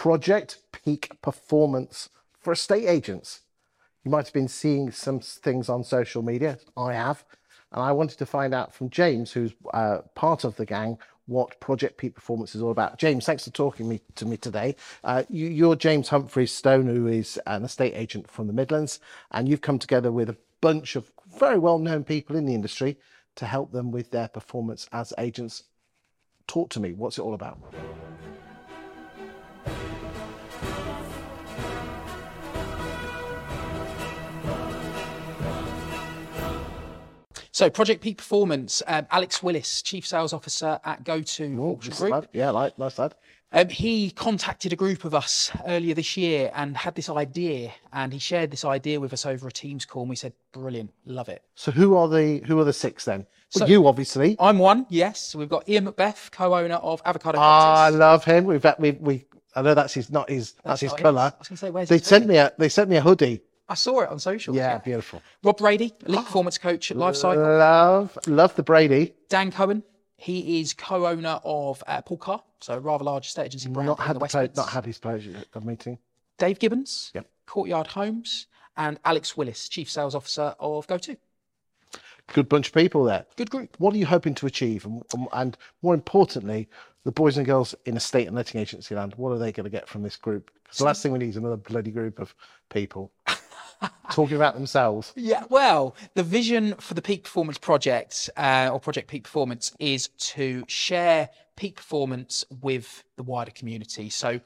Project Peak Performance for estate agents. You might have been seeing some things on social media. I have. And I wanted to find out from James, who's uh, part of the gang, what Project Peak Performance is all about. James, thanks for talking me, to me today. Uh, you, are James Humphries Stone, who is an estate agent from the Midlands, and you've come together with a bunch of very well known people in the industry to help them with their performance as agents. Talk to me, what's it all about? So, Project Peak Performance, um, Alex Willis, Chief Sales Officer at GoTo oh, Group. Lad. Yeah, like, nice lad. Um, he contacted a group of us earlier this year and had this idea, and he shared this idea with us over a Teams call, and we said, "Brilliant, love it." So, who are the who are the six then? So, well, you obviously. I'm one. Yes, we've got Ian Macbeth, co-owner of Avocado. Ah, I love him. We've we we. I know that's his not his that's, that's his colour. They sent me a they sent me a hoodie I saw it on social. Yeah, beautiful. Rob Brady, elite oh, performance coach at Lifecycle. Love, love the Brady. Dan Cohen, he is co-owner of uh, Paul Carr, so a rather large estate agency brand not had the West Not had his pleasure at the meeting. Dave Gibbons, yep. Courtyard Homes, and Alex Willis, Chief Sales Officer of GoTo. Good bunch of people there. Good group. What are you hoping to achieve? And, and more importantly, the boys and girls in estate and letting agency land, what are they going to get from this group? Because the last thing we need is another bloody group of people talking about themselves. Yeah, well, the vision for the Peak Performance Project uh, or Project Peak Performance is to share peak performance with the wider community. So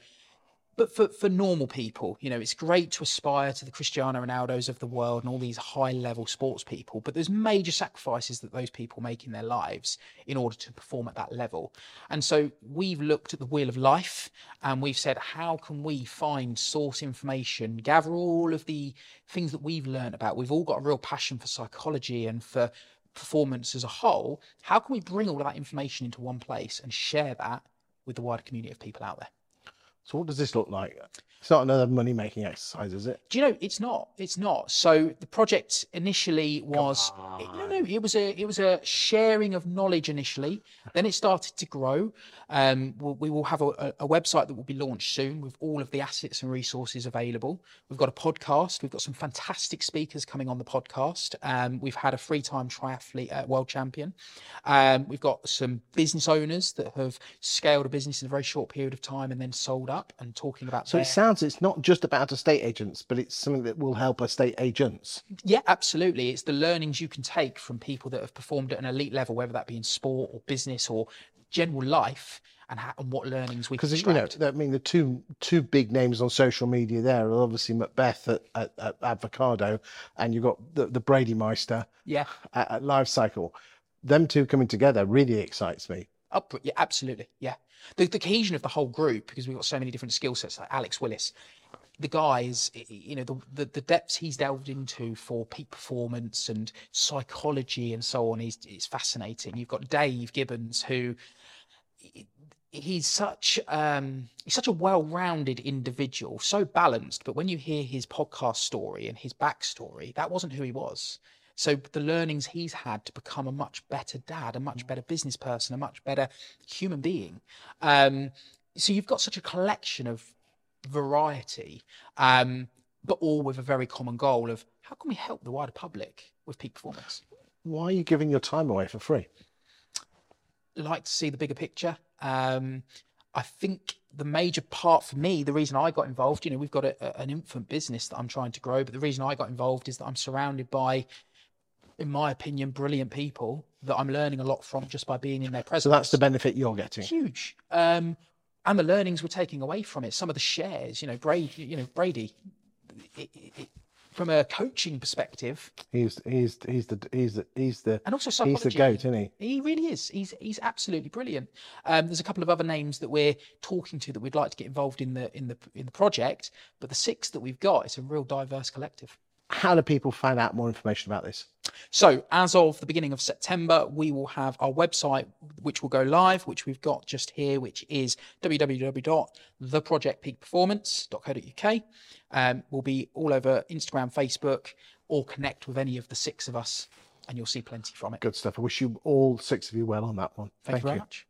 but for, for normal people, you know, it's great to aspire to the Cristiano Ronaldos of the world and all these high level sports people, but there's major sacrifices that those people make in their lives in order to perform at that level. And so we've looked at the wheel of life and we've said, how can we find source information, gather all of the things that we've learned about? We've all got a real passion for psychology and for performance as a whole. How can we bring all that information into one place and share that with the wider community of people out there? So what does this look like? It's not another money making exercise, is it? Do you know? It's not. It's not. So the project initially was it, no, no. It was a it was a sharing of knowledge initially. Then it started to grow. Um, we'll, we will have a, a, website that will be launched soon with all of the assets and resources available. We've got a podcast. We've got some fantastic speakers coming on the podcast. Um, we've had a three time triathlete uh, world champion. Um, we've got some business owners that have scaled a business in a very short period of time and then sold up and talking about. So their... it sounds it's not just about estate agents, but it's something that will help estate agents. Yeah, absolutely. It's the learnings you can take from people that have performed at an elite level, whether that be in sport or business or general life. And, how, and what learnings we because you know I mean the two two big names on social media there are obviously Macbeth at, at, at Avocado and you've got the, the Brady Meister yeah at, at Lifecycle them two coming together really excites me up, yeah, absolutely, yeah. The, the cohesion of the whole group because we've got so many different skill sets. Like Alex Willis, the guys, you know, the, the, the depths he's delved into for peak performance and psychology and so on is is fascinating. You've got Dave Gibbons who he's such um, he's such a well-rounded individual, so balanced. But when you hear his podcast story and his backstory, that wasn't who he was. So the learnings he's had to become a much better dad, a much better business person, a much better human being. Um, so you've got such a collection of variety, um, but all with a very common goal of how can we help the wider public with peak performance? Why are you giving your time away for free? Like to see the bigger picture. Um, I think the major part for me, the reason I got involved, you know, we've got a, a, an infant business that I'm trying to grow, but the reason I got involved is that I'm surrounded by in my opinion, brilliant people that I'm learning a lot from just by being in their presence. So that's the benefit you're getting. Huge. Um, and the learnings we're taking away from it. Some of the shares, you know, Brady, you know, Brady, it, it, from a coaching perspective, he's he's he's the he's the he's the and also psychology. he's the goat, isn't he? He really is. He's he's absolutely brilliant. Um, there's a couple of other names that we're talking to that we'd like to get involved in the in the in the project, but the six that we've got, it's a real diverse collective how do people find out more information about this? So, as of the beginning of September, we will have our website, which will go live, which we've got just here, which is www.theprojectpeakperformance.co.uk. Um, we'll be all over Instagram, Facebook, or connect with any of the six of us, and you'll see plenty from it. Good stuff. I wish you all six of you well on that one. Thank, Thank you very you. much.